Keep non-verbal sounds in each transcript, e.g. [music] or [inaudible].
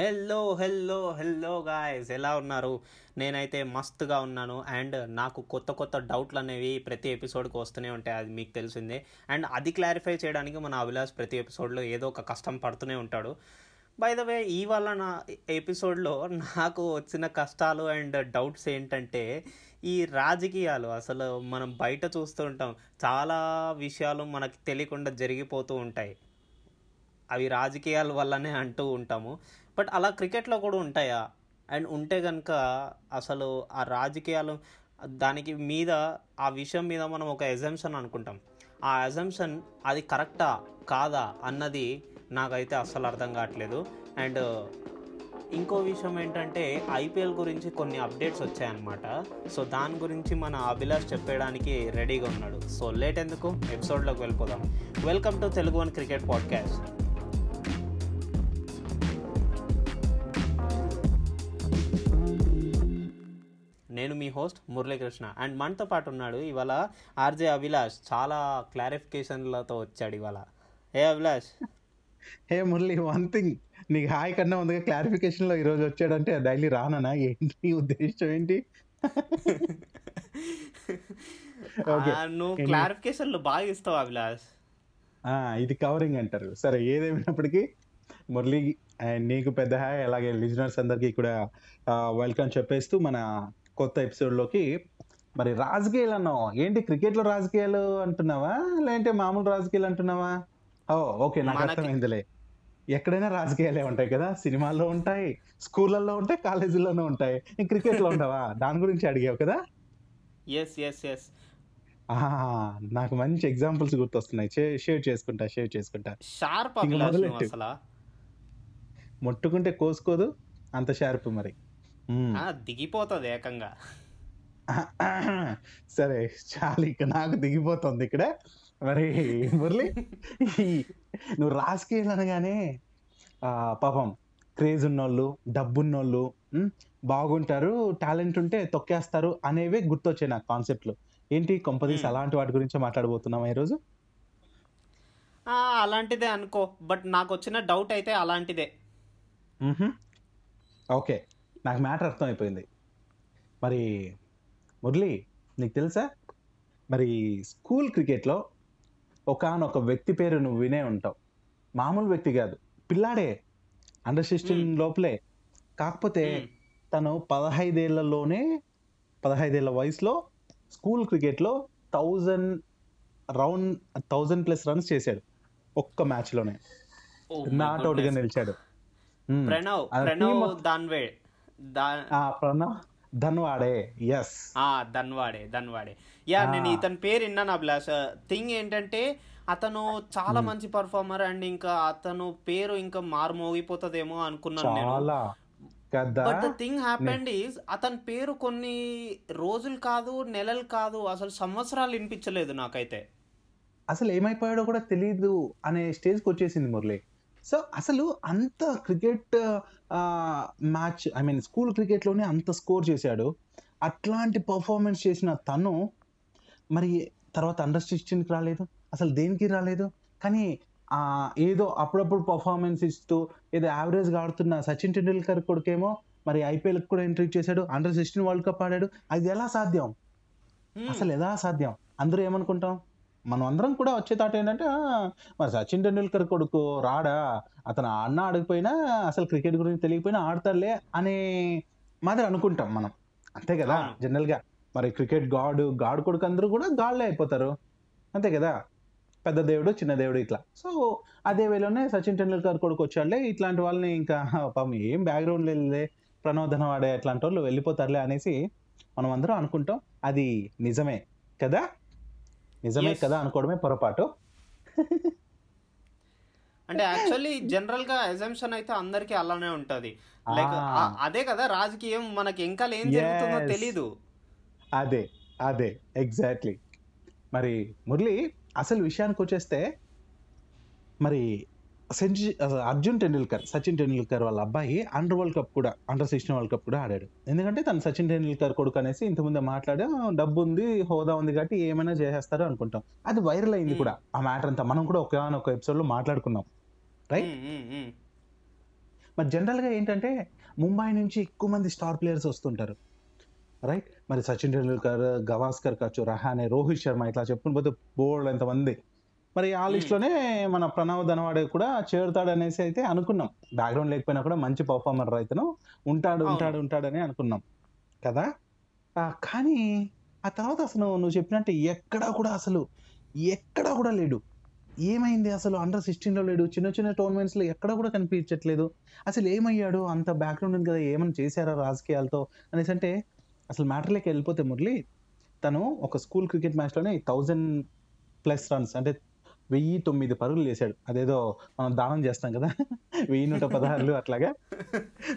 Hello hello hello guys ఎలా ఉన్నారు? నేనైతే మస్తుగా ఉన్నాను. అండ్ నాకు కొత్త కొత్త డౌట్లు అనేవి ప్రతి ఎపిసోడ్కి వస్తూనే ఉంటాయి అది మీకు తెలిసిందే. అండ్ అది క్లారిఫై చేయడానికి మన అభిలాష్ ప్రతి ఎపిసోడ్లో ఏదో ఒక కష్టం పడుతూనే ఉంటాడు. బై ద వే ఇవాళ నా ఎపిసోడ్లో నాకు వచ్చిన కష్టాలు అండ్ డౌట్స్ ఏంటంటే ఈ రాజకీయాలు అసలు మనం బయట చూస్తూ ఉంటాం. చాలా విషయాలు మనకి తెలియకుండా జరిగిపోతూ ఉంటాయి. అవి రాజకీయాల వల్లనే అంటూ ఉంటాము. బట్ అలా క్రికెట్లో కూడా ఉంటాయా? అండ్ ఉంటే కనుక అసలు ఆ రాజకీయాలు దానికి మీద ఆ విషయం మీద మనం ఒక ఎజంప్షన్ అనుకుంటాం. ఆ ఎజంప్షన్ అది కరెక్టా? కాదా? అన్నది నాకైతే అస్సలు అర్థం కావట్లేదు. అండ్ ఇంకో విషయం ఏంటంటే ఐపీఎల్ గురించి కొన్ని అప్డేట్స్ వచ్చాయన్నమాట. సో దాని గురించి మన అభిలాష్ చెప్పేయడానికి రెడీగా ఉన్నాడు. సో లేట్ ఎందుకు? ఎపిసోడ్లోకి వెళ్ళిపోదాం. Welcome to Telugu one cricket podcast. నేను మీ హోస్ట్ మురళీకృష్ణ. అండ్ మనతో పాటు ఉన్నాడు ఇవాళ ఆర్జే అభిలాష్. చాలా క్లారిఫికేషన్లతో వచ్చాడు ఇవాళ. ఏ Abhilash? Hey Murali one thing నీకు హాయ్ కన్నా ముందుగా క్లారిఫికేషన్లో ఈరోజు వచ్చాడంటే డైలీ రానా ఏంటి ఉద్దేశం ఏంటి? [laughs] నువ్వు క్లారిఫికేషన్లు బాగా ఇస్తావు అభిలాష్. ఆ, ఇది కవరింగ్ అంటారు. సరే ఏదేమైనప్పటికీ మురళి అండ్ నీకు పెద్ద హాయ్. అలాగే లిజనర్స్ అందరికీ కూడా వెల్కమ్ చెప్పేస్తూ మన కొత్త ఎపిసోడ్లోకి. మరి రాజకీయాలు అన్నావు ఏంటి క్రికెట్లో రాజకీయాలు అంటున్నావా? లేదంటే మామూలు రాజకీయాలు అంటున్నావా? ఓ ఓకే నాకు అర్థమైందిలే. ఎక్కడైనా రాజకీయాలే ఉంటాయి కదా? సినిమాల్లో ఉంటాయి స్కూళ్ళల్లో ఉంటాయి కాలేజీల్లోనూ ఉంటాయి. క్రికెట్లో ఉండవా దాని గురించి అడిగావు కదా? ఎస్ ఎస్ ఎస్ నాకు మంచి ఎగ్జాంపుల్స్ గుర్తొస్తున్నాయి. షేర్ చేసుకుంటా షేర్ చేసుకుంటా. షార్ప్. అసలు? ముట్టుకుంటే కోసుకోదు అంత షార్ప్ మరి. దిగిపోతుంది ఏకంగా. [coughs] సరే చాలు ఇక నాకు దిగిపోతుంది ఇక్కడ. మరి మురళి నువ్వు రాజకీయాలు అనగానే పాపం క్రేజ్ ఉన్నోళ్ళు డబ్బున్నోళ్ళు బాగుంటారు టాలెంట్ ఉంటే తొక్కేస్తారు అనేవే గుర్తొచ్చాయి నాకు కాన్సెప్ట్లు. ఏంటి కొంపదీసి Hmm. అలాంటి వాటి గురించి మాట్లాడబోతున్నాం ఈరోజు? అలాంటిదే అనుకో బట్ నాకు వచ్చిన డౌట్ అయితే అలాంటిదే. ఓకే. నాకు మ్యాటర్ అర్థమైపోయింది. మరి మురళి నీకు తెలుసా? మరి స్కూల్ క్రికెట్లో ఒకానొక వ్యక్తి పేరు నువ్వు వినే ఉంటావు. మామూలు వ్యక్తి కాదు. పిల్లాడే. Under sixteen. లోపలే. కాకపోతే. తను పదహైదేళ్ళలోనే పదహైదేళ్ళ వయసులో స్కూల్ క్రికెట్లో thousand round thousand plus runs చేశాడు. ఒక్క మ్యాచ్లోనే. Oh my నాట్ అవుట్గా goodness. నిలిచాడు. ప్రణవ్ ప్రణవ్ దాన్వే. ధన్వాడే ఎస్ ధన్వాడే ధన్వాడే. యా. నేను ఇతని పేరు విన్నాను అభిలాష్. థింగ్ ఏంటంటే అతను చాలా మంచి పర్ఫార్మర్ అండ్ ఇంకా అతను పేరు ఇంకా మారుమోగిపోతుందేమో అనుకున్నాను నేను. But the thing happened is అతని పేరు కొన్ని రోజులు కాదు నెలలు కాదు అసలు సంవత్సరాలు వినిపించలేదు నాకైతే. అసలు ఏమైపోయాడో కూడా తెలియదు అనే స్టేజ్కి వచ్చేసింది మురళి. సో అసలు అంత cricket match I mean school క్రికెట్లోనే అంత స్కోర్ చేశాడు. అట్లాంటి పర్ఫార్మెన్స్ చేసిన తను మరి తర్వాత అండర్ సిక్స్టీన్కి రాలేదు. అసలు దేనికి రాలేదు? కానీ ఏదో అప్పుడప్పుడు పర్ఫార్మెన్స్ ఇస్తూ ఏదో యావరేజ్గా ఆడుతున్న సచిన్ టెండూల్కర్ కొడుకేమో మరి ఐపీఎల్కి కూడా ఎంట్రీ చేశాడు. అండర్ సిక్స్టీన్ వరల్డ్ కప్ ఆడాడు. అది ఎలా సాధ్యం. అసలు ఎలా సాధ్యం? అందరూ ఏమనుకుంటాం? మనం అందరం కూడా వచ్చే తాట ఏంటంటే "ఆ, మరి సచిన్ టెండూల్కర్ కొడుకు రాడా? అతను ఆడినా ఆడకపోయినా అసలు క్రికెట్ గురించి తెలియకపోయినా ఆడతాడులే అనే మాదిరి అనుకుంటాం మనం. అంతే కదా అవును. జనరల్గా మరి క్రికెట్ గాడు గాడు కొడుకు అందరూ కూడా గాడ్లే అయిపోతారు. అంతే కదా? పెద్ద దేవుడు చిన్న దేవుడు ఇట్లా. సో అదే వేలోనే సచిన్ టెండూల్కర్ కొడుకు వచ్చాడులే ఇట్లాంటి వాళ్ళని ఇంకా పాపం ఏం బ్యాక్గ్రౌండ్ లేదులే ప్రణోదన వాడే అట్లాంటి వాళ్ళు వెళ్ళిపోతారులే అనేసి మనం అందరం అనుకుంటాం. అది నిజమే కదా? నిజమే. కదా అనుకోవడమే పొరపాటు అంటే యాక్చువల్లీ జనరల్గా ఎజంప్షన్ అయితే అందరికి అలానే ఉంటది లైక్. అదే కదా రాజకీయం మనకి ఇంకా ఏం జరుగుతుందో. తెలీదు అదే అదే ఎగ్జాక్ట్లీ మరి మురళి అసలు విషయానికి వచ్చేస్తే మరి సెంచు అర్జున్ టెండూల్కర్ సచిన్ టెండూల్కర్ వాళ్ళ అబ్బాయి అండర్ వరల్డ్ కప్ కూడా అండర్ సిక్స్టీన్ వరల్డ్ కప్ కూడా ఆడాడు. ఎందుకంటే తను సచిన్ టెండూల్కర్ కొడుకు అనేసి ఇంతకుముందే మాట్లాడా డబ్బు ఉంది హోదా ఉంది కాబట్టి ఏమైనా చేసేస్తారు అనుకుంటాం. అది వైరల్ అయింది. కూడా ఆ మ్యాటర్ అంతా. మనం కూడా ఒక ఒక ఎపిసోడ్లో మాట్లాడుకున్నాం రైట్. మరి జనరల్గా ఏంటంటే ముంబై నుంచి ఎక్కువ మంది స్టార్ ప్లేయర్స్ వస్తుంటారు. రైట్ మరి సచిన్ టెండూల్కర్ గవాస్కర్ కావచ్చు రహానే రోహిత్ శర్మ ఇట్లా చెప్పుకుని పోతే బోల్డ్ ఎంతమంది. మరి ఆ. లిస్ట్లోనే మన ప్రణవ్ ధనవాడే కూడా చేరుతాడు అనేసి అయితే అనుకున్నాం. బ్యాక్గ్రౌండ్ లేకపోయినా కూడా మంచి పర్ఫార్మర్ రైతును ఉంటాడు. ఉంటాడు ఉంటాడని అనుకున్నాం. కదా? కానీ ఆ తర్వాత అసలు నువ్వు చెప్పినట్టు ఎక్కడా కూడా అసలు ఎక్కడా కూడా లేడు. ఏమైంది అసలు? అండర్ సిక్స్టీన్లో లేడు. చిన్న చిన్న టోర్నమెంట్స్లో ఎక్కడ కూడా కనిపించట్లేదు. అసలు ఏమయ్యాడు? అంత బ్యాక్గ్రౌండ్ ఉంది కదా ఏమైనా చేశారా రాజకీయాలతో? అనేసి అంటే అసలు మ్యాటర్లోకి వెళ్ళిపోతే మురళి తను ఒక స్కూల్ క్రికెట్ మ్యాచ్లోనే థౌజండ్ ప్లస్ రన్స్ అంటే వెయ్యి తొమ్మిది పరుగులు చేశాడు అదేదో మనం దానం చేస్తాం కదా. వెయ్యి నూట పదహారులు అట్లాగా.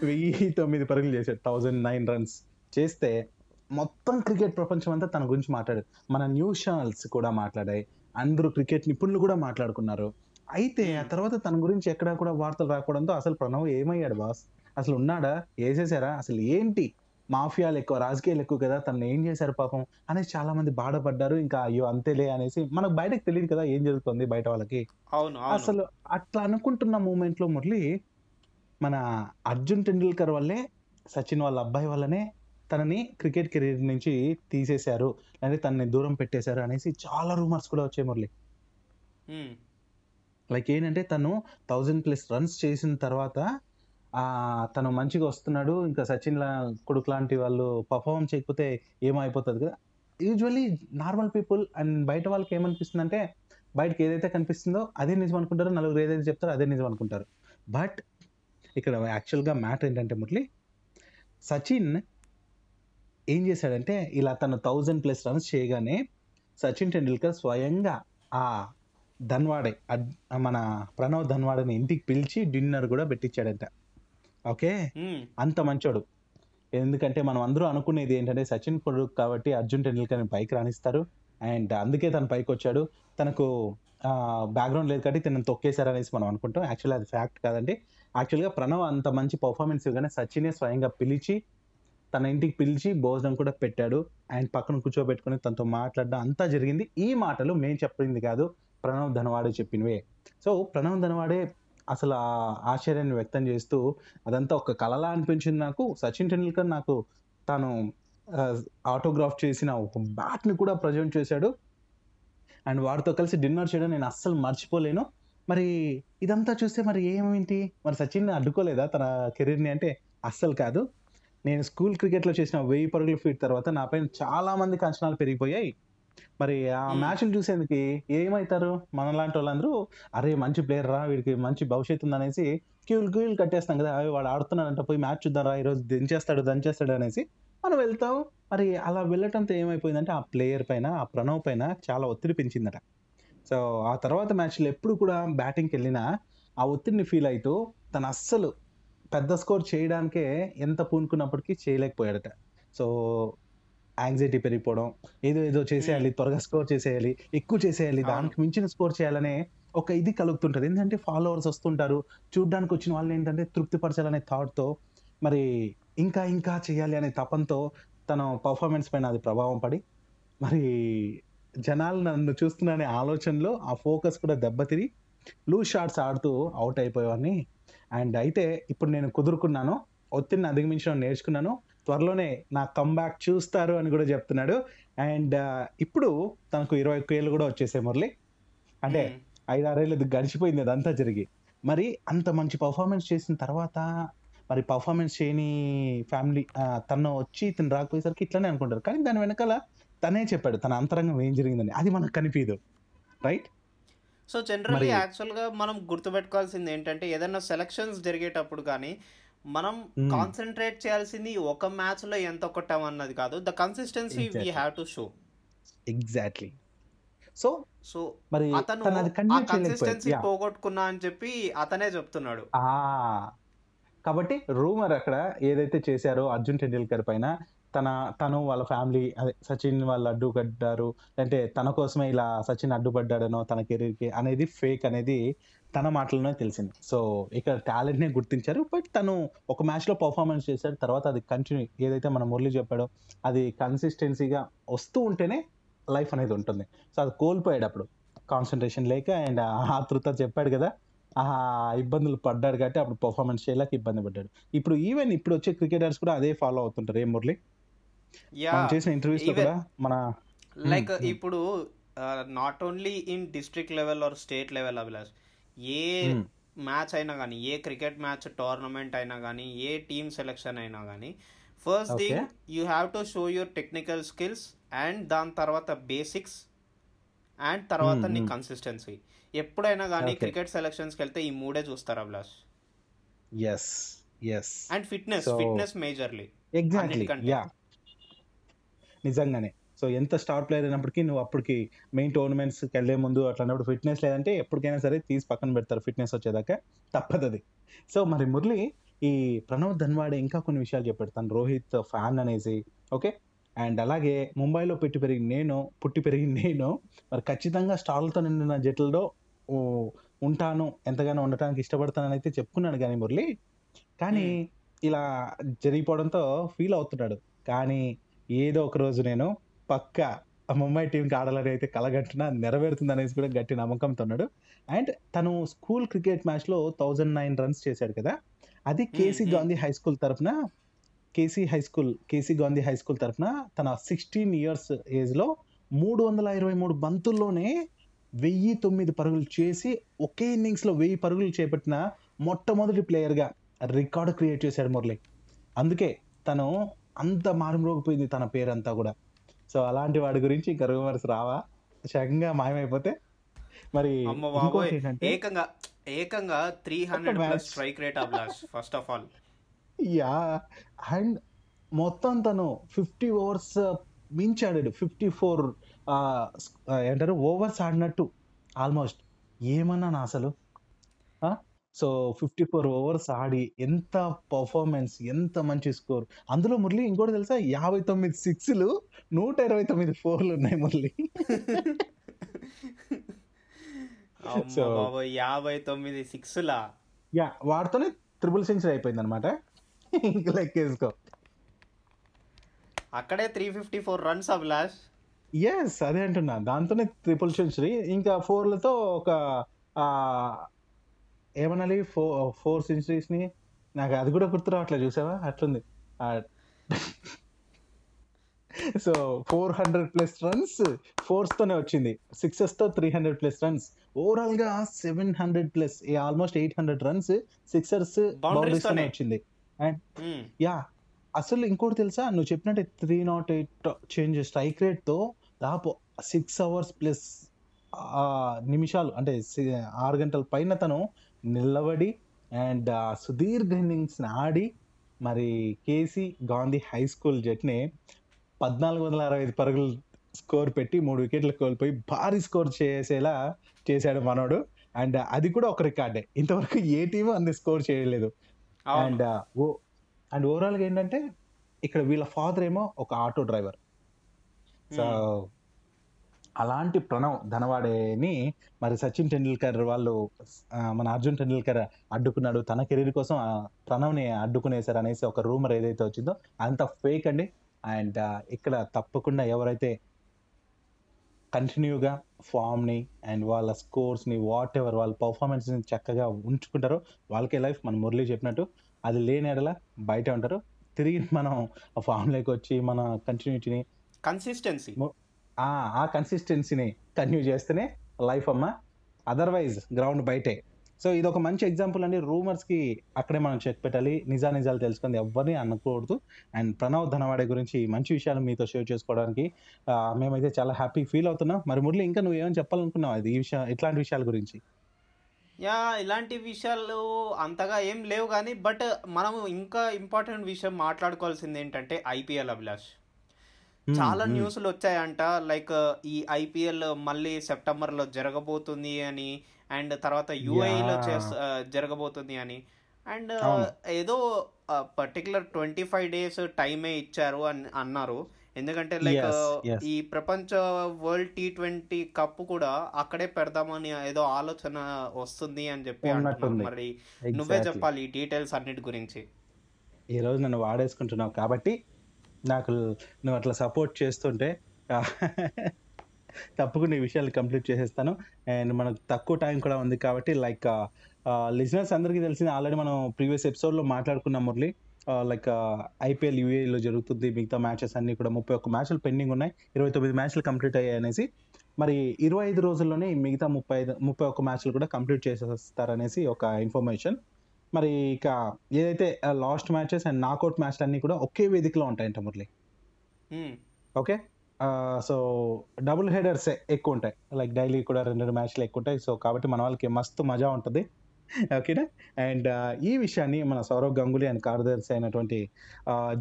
వెయ్యి తొమ్మిది పరుగులు చేశాడు. Thousand nine runs. చేస్తే మొత్తం క్రికెట్ ప్రపంచం అంతా తన గురించి మాట్లాడారు మన న్యూస్ ఛానల్స్ కూడా మాట్లాడాయి. అందరూ క్రికెట్ నిపుణులు కూడా మాట్లాడుకున్నారు. అయితే ఆ తర్వాత తన గురించి ఎక్కడా కూడా వార్తలు రాకపోవడంతో అసలు ప్రణవ్ ఏమయ్యాడు బాస్? అసలు ఉన్నాడా? వేసేసారా? అసలు ఏంటి? మాఫియాలు ఎక్కువ రాజకీయాలు ఎక్కువ కదా తను ఏం చేశారు పాపం అనేసి చాలా మంది బాధపడ్డారు. ఇంకా అయ్యో అంతేలే అనేసి మనకు బయటకు తెలియదు కదా ఏం జరుగుతుంది బయట వాళ్ళకి. అవును అసలు అట్లా అనుకుంటున్న మూమెంట్లో మురళి మన అర్జున్ టెండూల్కర్ వల్లే సచిన్ వాళ్ళ అబ్బాయి వల్లనే తనని క్రికెట్ కెరీర్ నుంచి తీసేశారు. అంటే తనని దూరం పెట్టేశారు అనేసి చాలా రూమర్స్ కూడా వచ్చాయి మురళి. లైక్ ఏంటంటే తను థౌజండ్ ప్లస్ రన్స్ చేసిన తర్వాత తను మంచిగా వస్తున్నాడు ఇంకా సచిన్ లా కొడుకు లాంటి వాళ్ళు పర్ఫార్మ్ చేయకపోతే ఏమైపోతుంది కదా? యూజువల్లీ నార్మల్ పీపుల్ అండ్ బయట వాళ్ళకి ఏమనిపిస్తుంది అంటే బయటకి ఏదైతే కనిపిస్తుందో అదే నిజం అనుకుంటారో నలుగురు ఏదైతే చెప్తారో అదే నిజం అనుకుంటారు. బట్ ఇక్కడ యాక్చువల్గా మ్యాటర్ ఏంటంటే మురళి సచిన్ ఏం చేశాడంటే ఇలా తను థౌజండ్ ప్లస్ రన్స్ చేయగానే సచిన్ టెండూల్కర్ స్వయంగా ఆ ధన్వాడే మన ప్రణవ్ ధన్వాడని ఇంటికి పిలిచి డిన్నర్ కూడా పెట్టించాడంట. ఓకే? అంత మంచోడు. ఎందుకంటే మనం అందరూ అనుకునేది ఏంటంటే సచిన్ కొడుకు కాబట్టి అర్జున్ టెండూల్కర్ని పైకి రాణిస్తారు అండ్ అందుకే తను పైకి వచ్చాడు తనకు బ్యాక్గ్రౌండ్ లేదు కాబట్టి తనని తొక్కేశారు అనేసి మనం అనుకుంటాం. యాక్చువల్లీ అది ఫ్యాక్ట్ కాదండి. యాక్చువల్గా ప్రణవ్ అంత మంచి పర్ఫార్మెన్స్ ఇవ్వగానే సచినే స్వయంగా పిలిచి తన ఇంటికి పిలిచి భోజనం కూడా పెట్టాడు. అండ్ పక్కన కూర్చోబెట్టుకుని తనతో మాట్లాడడం అంతా జరిగింది. ఈ మాటలు మేము చెప్పింది కాదు. ప్రణవ్ ధనవాడే చెప్పినవే. సో ప్రణవ్ ధనవాడే అసలు ఆ ఆశ్చర్యాన్ని వ్యక్తం చేస్తూ అదంతా ఒక కళలా అనిపించింది నాకు. సచిన్ టెండూల్కర్ నాకు తాను ఆటోగ్రాఫ్ చేసిన ఒక బ్యాట్ని కూడా ప్రజెంట్ చేశాడు. అండ్ వారితో కలిసి డిన్నర్ చేయడం నేను అస్సలు మర్చిపోలేను. మరి ఇదంతా చూస్తే మరి ఏమేంటి? మరి సచిన్ అడ్డుకోలేదా తన కెరీర్ని అంటే? అస్సలు కాదు. నేను స్కూల్ క్రికెట్లో చేసిన వెయ్యి పరుగుల ఫీట్ తర్వాత నా పైన చాలా అంచనాలు పెరిగిపోయాయి. మరి ఆ. మ్యాచ్లు చూసేందుకు ఏమవుతారు మనలాంటి వాళ్ళందరూ అరే మంచి ప్లేయర్ రా వీడికి మంచి భవిష్యత్తు ఉందనేసి క్యూలు క్యూలు కట్టేస్తాం కదా అవి వాడు ఆడుతున్నాడంట పోయి మ్యాచ్ చూద్దాం రా ఈరోజు దించేస్తాడు దంచేస్తాడు అనేసి మనం వెళ్తాం. మరి అలా వెళ్ళటంతో ఏమైపోయిందంటే ఆ ప్లేయర్ పైన ఆ ప్రణవ్ పైన చాలా ఒత్తిడి పెంచిందట. సో ఆ తర్వాత మ్యాచ్లో ఎప్పుడు కూడా బ్యాటింగ్కి వెళ్ళినా ఆ ఒత్తిడిని ఫీల్ అవుతూ తను అస్సలు పెద్ద స్కోర్ చేయడానికే ఎంత పూనుకున్నప్పటికీ చేయలేకపోయాడట. సో యాంగ్జైటీ పెరిగిపోవడం ఏదో ఏదో చేసేయాలి త్వరగా స్కోర్ చేసేయాలి ఎక్కువ చేసేయాలి. దానికి మించిన స్కోర్ చేయాలనే ఒక ఇది కలుగుతుంటది. ఏంటంటే ఫాలోవర్స్ వస్తుంటారు చూడడానికి వచ్చిన వాళ్ళని ఏంటంటే తృప్తిపరచాలనే థాట్తో మరి ఇంకా ఇంకా చేయాలి అనే తపంతో తన పర్ఫార్మెన్స్ పైన అది ప్రభావం పడి మరి జనాలు నన్ను చూస్తున్నారనే ఆలోచనలో ఆ ఫోకస్ కూడా దెబ్బతిరి లూజ్ షాట్స్ ఆడుతూ అవుట్ అయిపోయేవాడిని. అండ్ అయితే ఇప్పుడు నేను కుదురుకున్నాను ఒత్తిడిని అధిగమించడం నేర్చుకున్నాను. త్వరలోనే నా కంబ్యాక్ చూస్తారు అని కూడా చెప్తున్నాడు. అండ్ ఇప్పుడు తనకు ఇరవై ఒక్క ఏళ్ళు కూడా వచ్చేసాయి మురళి. అంటే ఐదారేళ్ళు గడిచిపోయింది అదంతా జరిగి. మరి అంత మంచి పర్ఫార్మెన్స్ చేసిన తర్వాత మరి పర్ఫార్మెన్స్ చేయని ఫ్యామిలీ తను వచ్చి తను రాకపోయేసరికి ఇట్లానే అనుకుంటారు. కానీ దాని వెనకాల తనే చెప్పాడు తన అంతరంగం ఏం జరిగిందని. అది మనకు కనిపించదు రైట్ సో జనరల్లీ యాక్చువల్గా మనం గుర్తుపెట్టుకోవాల్సింది ఏంటంటే ఏదైనా సెలక్షన్స్ జరిగేటప్పుడు కానీ మనం Hmm. కాన్సన్ట్రేట్ చేయాల్సింది ఒక మ్యాచ్లో ఎంత కొట్టాం అన్నది కాదు the consistency we. Have to show exactly so so మరి అతను ఆ కన్సిస్టెన్సీ. పోగొట్టుకున్నా అని చెప్పి అతనే చెప్తున్నాడు ఆ కాబట్టి రూమర్ అక్కడ ఏదైతే చేశారో అర్జున్ టెండూల్కర్ పైన తన తను వాళ్ళ ఫ్యామిలీ అదే సచిన్ వాళ్ళు అడ్డుపడ్డారు అంటే తన కోసమే ఇలా సచిన్ అడ్డుపడ్డాడనో తన కెరీర్కి అనేది ఫేక్ అనేది తన మాటలనే తెలిసింది. సో ఇక్కడ టాలెంట్ నే గుర్తించారు. బట్ తను ఒక మ్యాచ్లో పర్ఫార్మెన్స్ చేశాడు. తర్వాత అది కంటిన్యూ ఏదైతే మన మురళి చెప్పాడో అది కన్సిస్టెన్సీగా వస్తూ ఉంటేనే లైఫ్ అనేది ఉంటుంది. సో అది కోల్పోయాడు అప్పుడు కాన్సన్ట్రేషన్ లేక అండ్ ఆతృత చెప్పాడు కదా ఆ ఇబ్బందులు పడ్డాడు కాబట్టి అప్పుడు పర్ఫార్మెన్స్ చేయలేక ఇబ్బంది పడ్డాడు. ఇప్పుడు ఈవెన్ ఇప్పుడు వచ్చే క్రికెటర్స్ కూడా అదే ఫాలో అవుతుంటారు. ఏ మురళి? మనం చేసిన ఇంటర్వ్యూస్లో కూడా మన లైక్ hmm. ఇప్పుడు not only in district level or state level Abhilash A Hmm. Match అయినా కానీ ఏ క్రికెట్ మ్యాచ్ టోర్నమెంట్ అయినా కానీ ఏ టీమ్ సెలెక్షన్ అయినా కానీ first. Thing you have to show your technical skills and దాని తర్వాత బేసిక్స్ అండ్ తర్వాత Hmm, నీ hmm. కన్సిస్టెన్సీ ఎప్పుడైనా కానీ. క్రికెట్ సెలెక్షన్స్కి వెళ్తే ఈ మూడే చూస్తారు Abhilash yes yes and fitness fitness majorly exactly. Yeah నిజంగానే. సో ఎంత స్టార్ ప్లేయర్ అయినప్పటికీ నువ్వు అప్పటికి మెయిన్ టోర్నమెంట్స్కి వెళ్ళే ముందు అట్లా అన్నప్పుడు ఫిట్నెస్ లేదంటే ఎప్పటికైనా సరే తీసి పక్కన పెడతారు ఫిట్నెస్ వచ్చేదాకా. తప్పదు అది సో మరి మురళి ఈ ప్రణవ్ ధన్వాడే ఇంకా కొన్ని విషయాలు చెప్పాడు తను రోహిత్ ఫ్యాన్ అనేసి ఓకే? అండ్ అలాగే ముంబైలో పెట్టి పెరిగిన నేను పుట్టి పెరిగిన నేను మరి ఖచ్చితంగా స్టార్లతో నిండిన జట్లలో ఉంటాను ఎంతగానో ఉండటానికి ఇష్టపడతానని అయితే చెప్పుకున్నాడు కానీ మురళి. కానీ ఇలా జరిగిపోవడంతో ఫీల్ అవుతున్నాడు. కానీ ఏదో ఒక రోజు నేను పక్క ముంబై టీంకి ఆడాలని అయితే కలగంటున్నా నెరవేరుతుంది అనేసి కూడా గట్టి నమ్మకంతో ఉన్నాడు. అండ్ తను స్కూల్ క్రికెట్ మ్యాచ్లో థౌజండ్ నైన్ రన్స్ చేశాడు కదా. అది కేసీ. గాంధీ హై స్కూల్ తరఫున KC high school KC Gandhi high school తరఫున తన సిక్స్టీన్ ఇయర్స్ ఏజ్లో మూడు వందల ఇరవై మూడు బంతుల్లోనే వెయ్యి తొమ్మిది పరుగులు చేసి ఒకే ఇన్నింగ్స్లో వెయ్యి పరుగులు చేపట్టిన మొట్టమొదటి ప్లేయర్గా రికార్డు క్రియేట్ చేశాడు మురళి. అందుకే తను అంత మారుమ్రోగిపోయింది తన పేరంతా కూడా. సో అలాంటి వాడి గురించి ఇంకా రూమర్స్ రావా? సడన్గా మాయమైపోతే మరి ఏకంగా ఏకంగా three hundred plus. Strike rate Abhilash first of all yeah and మొత్తం తను ఫిఫ్టీ ఓవర్స్ మించి ఆడాడు ఫిఫ్టీ ఫోర్ ఏంటారు? ఓవర్స్ ఆడినట్టు ఆల్మోస్ట్. ఏమన్నా నా అసలు? సో ఫిఫ్టీ ఫోర్ ఓవర్స్ ఆడి ఎంత పర్ఫార్మెన్స్ ఎంత మంచి స్కోర్. అందులో మురళి ఇంకోటి తెలుసా? యాభై తొమ్మిది సిక్స్లు నూట ఇరవై తొమ్మిది ఫోర్లు ఉన్నాయి మురళి యాభై తొమ్మిది సిక్స్లా? యా వాడితోనే ట్రిపుల్ సెంచరీ అయిపోయింది అనమాట ఇంకా లెక్కేసుకో అక్కడే three fifty four runs Abhilash. Yes అదే అంటున్నా. దాంతోనే ట్రిపుల్ సెంచరీ. ఇంకా ఫోర్లతో ఒక ఏమనాలి ఫోర్ ఫోర్ సెంచరీస్ని నాకు అది కూడా గుర్తు రావట్లేదు చూసావా? అట్లుంది. So four hundred plus runs fours తోనే వచ్చింది. సిక్సెస్తో త్రీ హండ్రెడ్ ప్లస్ రన్స్. ఓవరాల్గా seven hundred plus almost eight hundred runs sixers boundaries తోనే. వచ్చింది. And hmm. యా అసలు ఇంకోటి తెలుసా? నువ్వు చెప్పినట్టే three not eight change strike రేట్తో దాదాపు సిక్స్ అవర్స్ ప్లస్ నిమిషాలు అంటే ఆరు గంటల పైన తను నిలబడి అండ్ సుదీర్ఘ ఇన్నింగ్స్ ఆడి మరి కేసీ గాంధీ హై స్కూల్ జట్ని పద్నాలుగు వందల అరవై ఐదు పరుగులు స్కోర్ పెట్టి మూడు వికెట్లు కోల్పోయి భారీ స్కోర్ చేసేలా చేశాడు మనోడు. అండ్ అది కూడా ఒక రికార్డే. ఇంతవరకు ఏ టీము అంత స్కోర్ చేయలేదు. అండ్ ఓ అండ్ ఓవరాల్గా ఏంటంటే ఇక్కడ వీళ్ళ ఫాదర్ ఏమో ఒక ఆటో డ్రైవర్. సో అలాంటి ప్రణవ్ ధనవాడేని మరి సచిన్ టెండూల్కర్ వాళ్ళు మన అర్జున్ టెండూల్కర్ అడ్డుకున్నాడు. తన కెరీర్ కోసం ప్రణవ్ని అడ్డుకునేశారు అనేసి ఒక రూమర్ ఏదైతే వచ్చిందో అంత ఫేక్ అండి. అండ్ ఇక్కడ తప్పకుండా ఎవరైతే కంటిన్యూగా ఫామ్ని అండ్ వాళ్ళ స్కోర్స్ని వాట్ ఎవర్ వాళ్ళ పర్ఫార్మెన్స్ని చక్కగా ఉంచుకుంటారో వాళ్ళకే లైఫ్ మన మురళి చెప్పినట్టు అది లేని ఎడల బయట ఉంటారు. తిరిగి మనం ఆ ఫామ్లోకి వచ్చి మన కంటిన్యూటీని కన్సిస్టెన్సీ ఆ ఆ కన్సిస్టెన్సీని కంటిన్యూ చేస్తేనే లైఫ్ అమ్మ. అదర్వైజ్ గ్రౌండ్ బయటే. సో ఇది ఒక మంచి ఎగ్జాంపుల్ అండి. రూమర్స్కి అక్కడే మనం చెక్ పెట్టాలి. నిజా నిజాలు తెలుసుకుంది ఎవరిని అనకూడదు. అండ్ ప్రణవ్ ధనవాడే గురించి మంచి విషయాలు మీతో షేర్ చేసుకోవడానికి మేమైతే చాలా హ్యాపీ ఫీల్ అవుతున్నాం. మరి మురళి ఇంకా నువ్వు ఏమని చెప్పాలనుకున్నావు? అది ఈ విషయం ఇట్లాంటి విషయాల గురించి. యా ఇలాంటి విషయాలు అంతగా ఏం లేవు కానీ బట్ మనం ఇంకా ఇంపార్టెంట్ విషయం మాట్లాడుకోవాల్సింది ఏంటంటే ఐపీఎల్ అభిలాష్. చాలా. న్యూస్లు వచ్చాయంట లైక్ ఈ ఐపీఎల్ మళ్ళీ సెప్టెంబర్లో జరగబోతుంది అని అండ్ తర్వాత UAE లో Yeah. చేస్ ఆ, జరగబోతుంది అని అండ్. ఏదో పర్టికులర్ ట్వంటీ ఫైవ్ డేస్ టైమే ఇచ్చారు అని అన్నారు ఎందుకంటే లైక్. ఈ ప్రపంచ వరల్డ్ టీ ట్వంటీ కప్ కూడా అక్కడే పెడదామని ఏదో ఆలోచన వస్తుంది అని చెప్పి అంటున్నారు. మరి నువ్వే. చెప్పాలి ఈ డీటెయిల్స్ అన్నిటి గురించి ఈ రోజు నన్ను వాడేసుకుంటున్నావు కాబట్టి నాకు నువ్వు అట్లా సపోర్ట్ చేస్తుంటే [laughs] తప్పకుండా ఈ విషయాలు కంప్లీట్ చేసేస్తాను. అండ్ మనకు తక్కువ టైం కూడా ఉంది కాబట్టి లైక్ లిజినర్స్ అందరికీ తెలిసింది ఆల్రెడీ మనం ప్రీవియస్ ఎపిసోడ్లో మాట్లాడుకున్నాం మురళి. లైక్ ఐపీఎల్ యూఏలో జరుగుతుంది మిగతా మ్యాచెస్ అన్నీ కూడా ముప్పై ఒక్క మ్యాచ్లు పెండింగ్ ఉన్నాయి. ఇరవై తొమ్మిది మ్యాచ్లు కంప్లీట్ అయ్యాయి అనేసి. మరి ఇరవై ఐదు రోజుల్లోనే మిగతా ముప్పై ఐదు ముప్పై ఒక్క మ్యాచ్లు కూడా కంప్లీట్ చేసేస్తారనేసి ఒక ఇన్ఫర్మేషన్ మరి ఇక ఏదైతే లాస్ట్ మ్యాచెస్ అండ్ నాకౌట్ మ్యాచ్లు అన్ని కూడా ఒకే వేదికలో ఉంటాయంట Murali. Okay? So double headers ఎక్కువ ఉంటాయి. లైక్ డైలీ కూడా రెండు రెండు మ్యాచ్లు ఎక్కువ ఉంటాయి. సో కాబట్టి మన వాళ్ళకి మస్తు మజా ఉంటుంది. ఓకేనా? అండ్ ఈ విషయాన్ని మన సౌరవ్ గంగులీ అండ్ కార్యదర్శి అయినటువంటి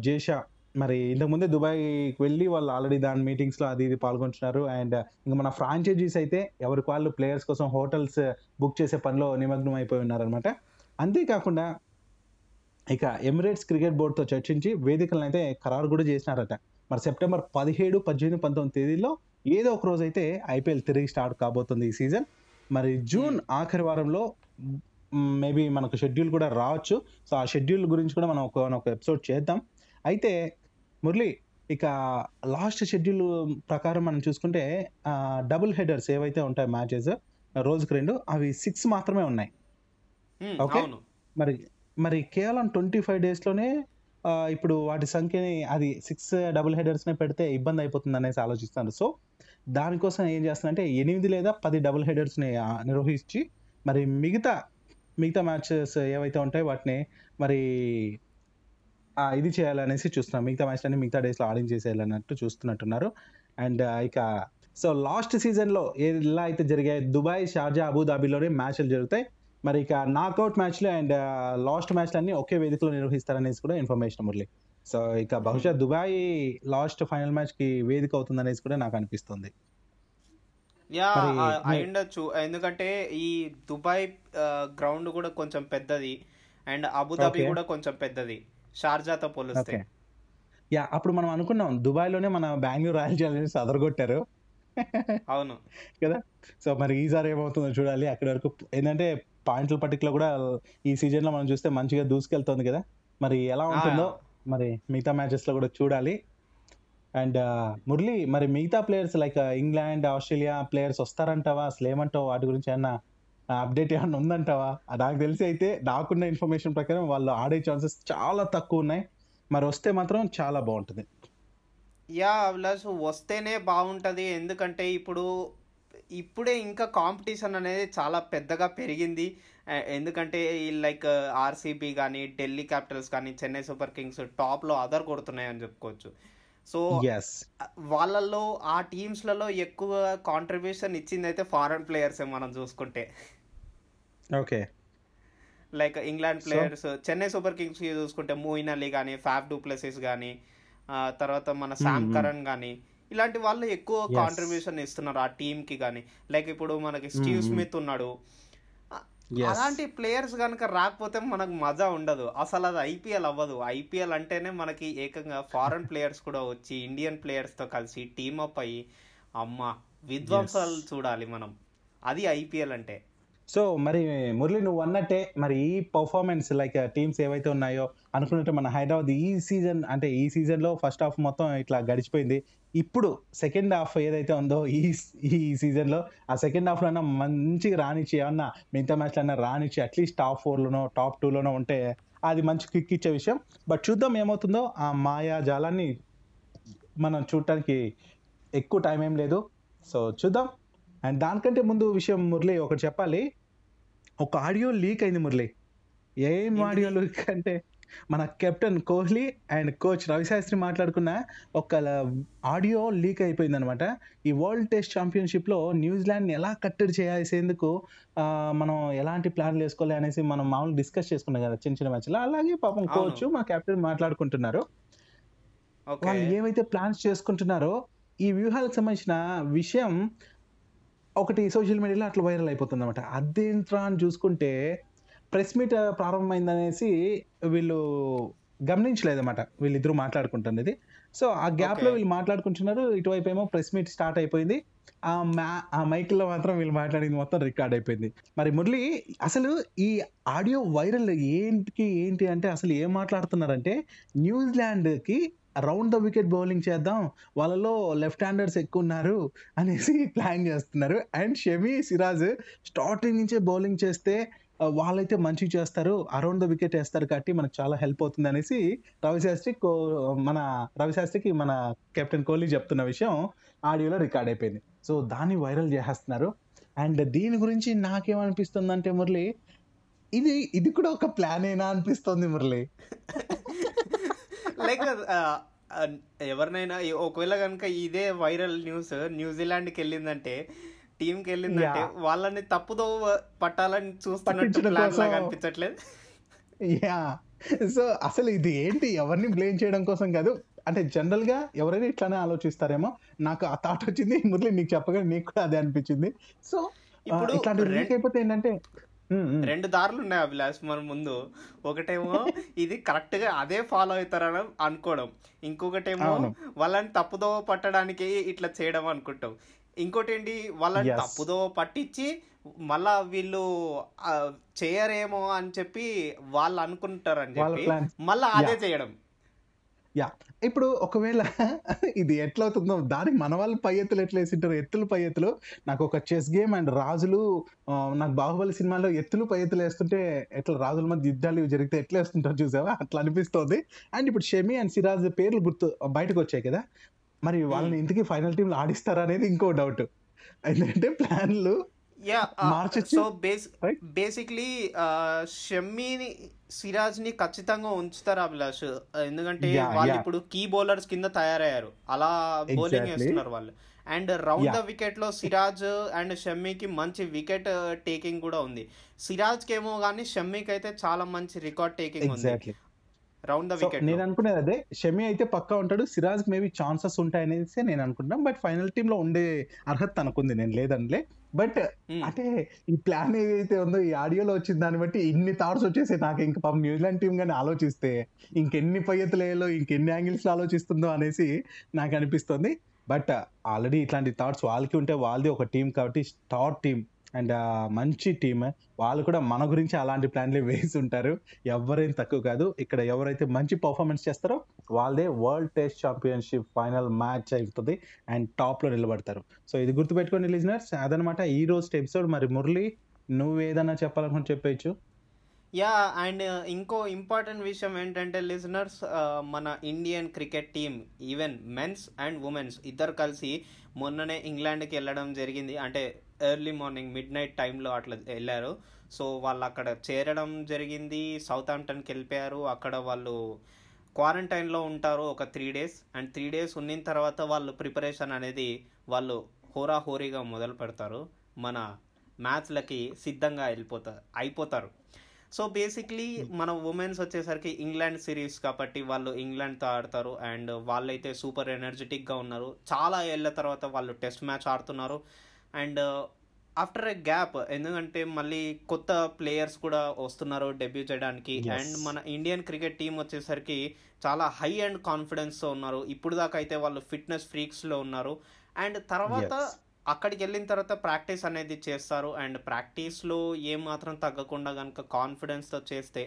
జేషా మరి ఇంతకుముందే దుబాయ్కి వెళ్ళి వాళ్ళు ఆల్రెడీ దాని మీటింగ్స్లో అది ఇది పాల్గొంటున్నారు. అండ్ ఇంకా మన ఫ్రాంచైజీస్ అయితే ఎవరికి వాళ్ళు ప్లేయర్స్ కోసం హోటల్స్ బుక్ చేసే పనిలో నిమగ్నం అయిపోయి ఉన్నారనమాట అంతేకాకుండా ఇక ఎమిరేట్స్ క్రికెట్ బోర్డుతో చర్చించి వేదికలను అయితే ఖరారు కూడా చేసినారట. మరి సెప్టెంబర్ పదిహేడు పద్దెనిమిది పంతొమ్మిది తేదీలో ఏదో ఒక రోజు అయితే ఐపీఎల్ తిరిగి స్టార్ట్ కాబోతుంది ఈ సీజన్. మరి జూన్ ఆఖరి వారంలో మేబీ మనకు షెడ్యూల్ కూడా రావచ్చు. సో ఆ షెడ్యూల్ గురించి కూడా మనం ఒక ఒక ఎపిసోడ్ చేద్దాం. అయితే మురళి ఇక లాస్ట్ షెడ్యూల్ ప్రకారం మనం చూసుకుంటే డబుల్ హెడర్స్ ఏవైతే ఉంటాయి మ్యాచెస్ రోజుకు రెండు అవి సిక్స్ మాత్రమే ఉన్నాయి. ఓకే. మరి మరి కేవలం ట్వంటీ ఫైవ్ డేస్లోనే ఇప్పుడు వాటి సంఖ్యని అది సిక్స్ డబుల్ హెడర్స్నే పెడితే ఇబ్బంది అయిపోతుంది అనేసి ఆలోచిస్తాను. సో దానికోసం ఏం చేస్తానంటే ఎనిమిది లేదా పది డబుల్ హెడర్స్ని నిర్వహించి మరి మిగతా మిగతా మ్యాచెస్ ఏవైతే ఉంటాయో వాటిని మరి ఇది చేయాలనేసి చూస్తున్నాం. మిగతా మ్యాచ్ అన్ని మిగతా డేస్లో ఆడించేసేయాలన్నట్టు చూస్తున్నట్టున్నారు. అండ్ ఇక సో లాస్ట్ సీజన్లో ఎలా అయితే జరిగాయి దుబాయ్ షార్జా అబుదాబిలోనే మ్యాచ్లు జరుగుతాయి. మరి ఇక నాకౌట్ మ్యాచ్లు అండ్ లాస్ట్ మ్యాచ్లు అన్ని ఒకే వేదికలో నిర్వహిస్తారనేసి కూడా ఇన్ఫర్మేషన్ మురళి. సో ఇక బహుశా దుబాయ్ లాస్ట్ ఫైనల్ మ్యాచ్కి వేదిక అవుతుంది అనేసి కూడా నాకు అనిపిస్తుంది. యా అయి ఉండొచ్చు. ఎందుకంటే ఈ దుబాయ్ గ్రౌండ్ కూడా కొంచెం పెద్దది. And Abu Dhabi. కూడా కొంచెం పెద్దది. షార్జాతో పోలిస్తే. యా అప్పుడు మనం అనుకున్నాం దుబాయ్లోనే మన బెంగళూరు రాయల్ ఛాలెంజర్స్ అదరగొట్టారు. అవును. కదా? సో మరి ఈసారి ఏమవుతుందో చూడాలి. అక్కడి వరకు ఏంటంటే పాయింట్ల పట్టికలో కూడా ఈ సీజన్లో మనం చూస్తే మంచిగా దూసుకెళ్తుంది కదా? మరి ఎలా ఉంటుందో మరి మిగతా మ్యాచెస్లో కూడా చూడాలి. అండ్ మురళి మరి మిగతా players like England Australia players వస్తారంటావా? అసలు ఏమంటావు? వాటి గురించి ఏమన్నా అప్డేట్ ఏమన్నా ఉందంటావా? నాకు తెలిసి అయితే నాకున్న ఇన్ఫర్మేషన్ ప్రకారం వాళ్ళు ఆడే ఛాన్సెస్ చాలా తక్కువ ఉన్నాయి. మరి వస్తే మాత్రం చాలా బాగుంటుంది. యా అభిలాష్ వస్తేనే బాగుంటుంది. ఎందుకంటే ఇప్పుడు ఇప్పుడే ఇంకా కాంపిటీషన్ అనేది చాలా పెద్దగా పెరిగింది. ఎందుకంటే ఈ లైక్ ఆర్సీబీ కానీ ఢిల్లీ క్యాపిటల్స్ కానీ చెన్నై సూపర్ కింగ్స్ టాప్లో అదర్ కొడుతున్నాయని చెప్పుకోవచ్చు. సో వాళ్ళల్లో ఆ టీమ్స్లలో ఎక్కువ కాంట్రిబ్యూషన్ ఇచ్చింది అయితే ఫారెన్ ప్లేయర్సే మనం చూసుకుంటే. Okay. Like England players Chennai Super Kings చూసుకుంటే మోయిన్ అలీ కానీ ఫ్యాఫ్ డూప్లెసిస్ కానీ తర్వాత మన శామ్. కరణ్ కానీ ఇలాంటి వాళ్ళు ఎక్కువ. కాంట్రిబ్యూషన్ ఇస్తున్నారు ఆ టీమ్కి కానీ లైక్ ఇప్పుడు మనకి స్టీవ్. స్మిత్ ఉన్నాడు. అలాంటి ప్లేయర్స్ కనుక రాకపోతే మనకు మజా ఉండదు అసలు అది ఐపీఎల్ అవ్వదు ఐపీఎల్ అంటేనే మనకి ఏకంగా ఫారెన్ ప్లేయర్స్ కూడా వచ్చి ఇండియన్ ప్లేయర్స్తో కలిసి టీమ్ అప్ అయ్యి అమ్మ విధ్వంసాలు చూడాలి మనం అది ఐపీఎల్ అంటే సో మరి మురళి నువ్వు అన్నట్టే మరి ఈ పర్ఫార్మెన్స్ లైక్ టీమ్స్ ఏవైతే ఉన్నాయో అనుకున్నట్టు మన హైదరాబాద్ ఈ సీజన్ అంటే ఈ సీజన్లో ఫస్ట్ హాఫ్ మొత్తం ఇట్లా గడిచిపోయింది. ఇప్పుడు సెకండ్ హాఫ్ ఏదైతే ఉందో ఈ ఈ సీజన్లో ఆ సెకండ్ హాఫ్లో మంచిగా రానిచ్చి ఏమన్నా మిగతా మ్యాచ్లన్నా రానిచ్చి అట్లీస్ట్ టాప్ ఫోర్లోనో టాప్ టూ లోనో ఉంటే అది మంచి కిక్ ఇచ్చే విషయం. బట్ చూద్దాం ఏమవుతుందో ఆ మాయా జాలాన్ని మనం చూడటానికి ఎక్కువ టైం ఏం లేదు. సో చూద్దాం. అండ్ దానికంటే ముందు విషయం మురళి ఒకటి చెప్పాలి. ఒక ఆడియో లీక్ అయింది మురళి. ఏం? ఆడియో లీక్ అంటే మన captain Kohli and coach Ravi Shastri మాట్లాడుకున్న ఒక ఆడియో లీక్ అయిపోయింది అనమాట ఈ వరల్డ్ టెస్ట్ ఛాంపియన్షిప్లో న్యూజిలాండ్ ఎలా కట్టడి చేసేందుకు మనం ఎలాంటి ప్లాన్లు వేసుకోవాలి అనేసి మనం మామూలు డిస్కస్ చేసుకున్నాం కదా చిన్న చిన్న మ్యాచ్లో. అలాగే పాపం. కోచ్ మా కెప్టెన్ మాట్లాడుకుంటున్నారు. ఓకే. వాళ్ళు ఏవైతే ప్లాన్స్ చేసుకుంటున్నారో ఈ వ్యూహాలకు సంబంధించిన విషయం ఒకటి సోషల్ మీడియాలో అట్లా వైరల్ అయిపోతుంది అనమాట అదేంట్రా అని చూసుకుంటే ప్రెస్ మీట్ ప్రారంభమైందనేసి వీళ్ళు గమనించలేదన్నమాట. వీళ్ళిద్దరూ మాట్లాడుకుంటున్నది. సో ఆ గ్యాప్లో Okay. వీళ్ళు మాట్లాడుకుంటున్నారు. ఇటువైపు ఏమో ప్రెస్ మీట్ స్టార్ట్ అయిపోయింది. ఆ మ్యా ఆ మైక్లో మాత్రం వీళ్ళు మాట్లాడింది మొత్తం రికార్డ్ అయిపోయింది. మరి మురళి అసలు ఈ ఆడియో వైరల్ ఏంటికి ఏంటి అంటే అసలు ఏం మాట్లాడుతున్నారంటే న్యూజిలాండ్కి రౌండ్ ద వికెట్ బౌలింగ్ చేద్దాం వాళ్ళలో లెఫ్ట్ హ్యాండర్స్ ఎక్కువ ఉన్నారు అనేసి [laughs] ప్లాన్ చేస్తున్నారు. అండ్ షమి సిరాజ్ స్టార్టింగ్ నుంచే బౌలింగ్ చేస్తే వాళ్ళైతే మంచిగా చేస్తారు. అరౌండ్ ద వికెట్ వేస్తారు కాబట్టి మనకు చాలా హెల్ప్ అవుతుంది అనేసి రవిశాస్త్రి కో- మన రవిశాస్త్రికి మన కెప్టెన్ కోహ్లీ చెప్తున్న విషయం ఆడియోలో రికార్డ్ అయిపోయింది. సో దాన్ని వైరల్ చేసేస్తున్నారు అండ్ దీని గురించి నాకేమనిపిస్తుంది అంటే మురళి ఇది ఇది కూడా ఒక ప్లాన్ అనిపిస్తుంది మురళి? [laughs] లైక్ ఎవరినైనా ఒకవేళ కనుక ఇదే వైరల్ న్యూస్ న్యూజిలాండ్కి వెళ్ళిందంటే టీంకి వెళ్ళిందంటే. వాళ్ళని తప్పుదో పట్టాలని చూస్తున్నట్టు ప్లాన్ లాగా. అనిపించట్లేదు యా సో అసలు ఇది ఏంటి ఎవరిని బ్లేమ్ చేయడం కోసం కాదు అంటే జనరల్గా ఎవరైనా ఇట్లానే ఆలోచిస్తారేమో నాకు ఆ థాట్ వచ్చింది మురళి నీకు చెప్పగానే నీకు కూడా అదే అనిపించింది సో ఇప్పుడు ఇట్లాంటి రెం- లీక్ అయిపోతే ఏంటంటే. రెండు దారులు ఉన్నాయి అభిలాష్ మన ముందు ఒకటేమో ఇది కరెక్ట్గా అదే ఫాలో అవుతారని అనుకోవడం ఇంకొకటేమో. వాళ్ళని తప్పుదో పట్టడానికి ఇట్లా చేయడం అనుకుంటాం ఇంకోటి ఏంటి వాళ్ళని Yes. తప్పుదో పట్టించి మళ్ళా వీళ్ళు చేయరేమో అని చెప్పి వాళ్ళు అనుకుంటారని చెప్పి. మళ్ళా అదే. చేయడం యా ఇప్పుడు ఒకవేళ [laughs] ఇది ఎట్లా అవుతుందో దానికి మన వాళ్ళు పై ఎత్తులు ఎట్లా వేసింటారు? ఎత్తులు పై ఎత్తులు. నాకు ఒక చెస్ గేమ్ అండ్ రాజులు నాకు బాహుబలి సినిమాలో ఎత్తులు పై ఎత్తులు వేస్తుంటే ఎట్లా రాజుల మధ్య యుద్ధాలు ఇవి జరిగితే ఎట్లా వేస్తుంటారు చూసావా? అట్లా అనిపిస్తోంది. అండ్ ఇప్పుడు షమి అండ్ సిరాజ్ పేర్లు గుర్తు బయటకు వచ్చాయి కదా? మరి వాళ్ళని ఇంటికి ఫైనల్ టీంలో ఆడిస్తారా అనేది ఇంకో డౌట్. ఎందుకంటే ప్లాన్లు యా. So base? బేసిక్లీ షమ్మిని సిరాజ్ని ఖచ్చితంగా ఉంచుతారు అభిలాష్. ఎందుకంటే Yeah, వాళ్ళు. ఇప్పుడు కీ బౌలర్స్ కింద తయారయ్యారు. అలా బౌలింగ్. వేస్తున్నారు వాళ్ళు. And round the. వికెట్లో Siraj and షమ్మికి మంచి వికెట్ టేకింగ్ కూడా ఉంది. సిరాజ్కి ఏమో కానీ షమ్మికి అయితే చాలా మంచి రికార్డ్ టేకింగ్ ఉంది. రౌండ్ ద వికెట్ నేను అనుకునేది అదే. షమి అయితే పక్కా ఉంటాడు. సిరాజ్ మేబీ ఛాన్సెస్ ఉంటాయి అనేసి నేను అనుకుంటున్నాను బట్ ఫైనల్ టీమ్లో ఉండే అర్హత తనకుంది. నేను లేదనిలే బట్ అంటే ఈ ప్లాన్ ఏదైతే ఉందో ఈ ఆడియోలో వచ్చిన దాన్ని బట్టి ఇన్ని థాట్స్ వచ్చేసి నాకు. ఇంకా పాపం న్యూజిలాండ్ టీం కానీ ఆలోచిస్తే ఇంకెన్ని పయ్యతలేలో ఇంకెన్ని యాంగిల్స్ ఆలోచిస్తుందో అనేసి నాకు అనిపిస్తుంది. బట్ ఆల్రెడీ ఇట్లాంటి థాట్స్ వాళ్ళకి ఉంటే వాళ్ళది ఒక టీం కాబట్టి స్టార్ టీం అండ్ మంచి టీమ్. వాళ్ళు కూడా మన గురించి అలాంటి ప్లాన్లే [laughs] వేసి ఉంటారు ఎవరేం తక్కువ కాదు. ఇక్కడ ఎవరైతే మంచి పర్ఫార్మెన్స్ చేస్తారో వాళ్ళదే world test championship final match అవుతుంది అండ్ టాప్లో నిలబడతారు. సో ఇది గుర్తుపెట్టుకోండి లిజనర్స్ అదనమాట ఈ రోజు ఎపిసోడ్ మరి మురళి నువ్వు ఏదన్నా చెప్పాలనుకుని చెప్పేయచ్చు యా అండ్ uh, ఇంకో ఇంపార్టెంట్ విషయం ఏంటంటే లిజనర్స్ uh, మన Indian cricket team even men's and women's ఇద్దరు కలిసి మొన్ననే ఇంగ్లాండ్కి వెళ్ళడం జరిగింది. అంటే ఎర్లీ మార్నింగ్ మిడ్ నైట్ టైంలో అట్లా వెళ్ళారు. సో వాళ్ళు అక్కడ చేరడం జరిగింది. సౌత్ ఆంప్టన్కి వెళ్ళిపోయారు. అక్కడ వాళ్ళు క్వారంటైన్లో ఉంటారు ఒక three days. And three days ఉన్న తర్వాత వాళ్ళు ప్రిపరేషన్ అనేది వాళ్ళు హోరాహోరీగా మొదలు పెడతారు. మన మ్యాచ్లకి సిద్ధంగా వెళ్ళిపోతారు అయిపోతారు. సో బేసిక్లీ మన ఉమెన్స్ వచ్చేసరికి ఇంగ్లాండ్ సిరీస్ కాబట్టి వాళ్ళు ఇంగ్లాండ్తో ఆడతారు. అండ్ వాళ్ళైతే సూపర్ ఎనర్జెటిక్గా ఉన్నారు. చాలా ఏళ్ళ తర్వాత వాళ్ళు టెస్ట్ మ్యాచ్ ఆడుతున్నారు. అండ్ ఆఫ్టర్ ఎ గ్యాప్ ఎందుకంటే మళ్ళీ కొత్త ప్లేయర్స్ కూడా వస్తున్నారు డెబ్యూ చేయడానికి. అండ్ మన ఇండియన్ క్రికెట్ టీం వచ్చేసరికి చాలా హై అండ్ కాన్ఫిడెన్స్తో ఉన్నారు ఇప్పుడు దాకా అయితే వాళ్ళు ఫిట్నెస్ ఫ్రీక్స్లో ఉన్నారు అండ్ తర్వాత. అక్కడికి వెళ్ళిన తర్వాత ప్రాక్టీస్ అనేది చేస్తారు అండ్ ప్రాక్టీస్లో ఏం మాత్రం తగ్గకుండా కనుక కాన్ఫిడెన్స్తో చేస్తే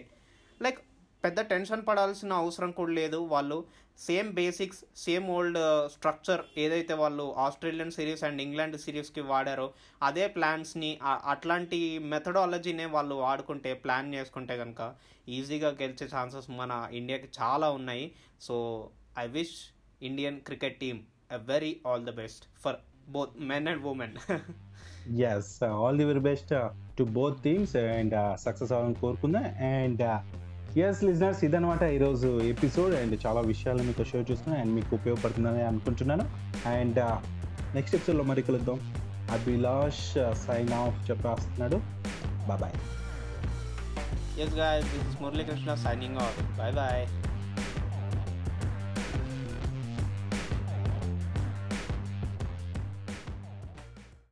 లైక్ పెద్ద టెన్షన్ పడాల్సిన అవసరం కూడా లేదు. వాళ్ళు same basics same old structure ఏదైతే వాళ్ళు ఆస్ట్రేలియన్ సిరీస్ అండ్ ఇంగ్లాండ్ సిరీస్కి వాడారో అదే ప్లాన్స్ని అట్లాంటి మెథడాలజీనే వాళ్ళు వాడుకుంటే ప్లాన్ చేసుకుంటే కనుక ఈజీగా గెలిచే ఛాన్సెస్ మన ఇండియాకి చాలా ఉన్నాయి. So I wish Indian cricket team a very all the best for both men and women. Yes all the very best to both teams and success అవ్వాలని కోరుకుందా. అండ్ ఎస్ లిజనర్స్ ఇదనమాట ఈరోజు ఎపిసోడ్ అండ్ చాలా విషయాలు మీకు share చేస్తున్నాను and మీకు ఉపయోగపడుతుందని అనుకుంటున్నాను. అండ్ నెక్స్ట్ ఎపిసోడ్లో మరి కలుద్దాం. Abhilash uh, sign off చెప్పేస్తున్నాడు bye yes guys this is murali krishna signing off. Bye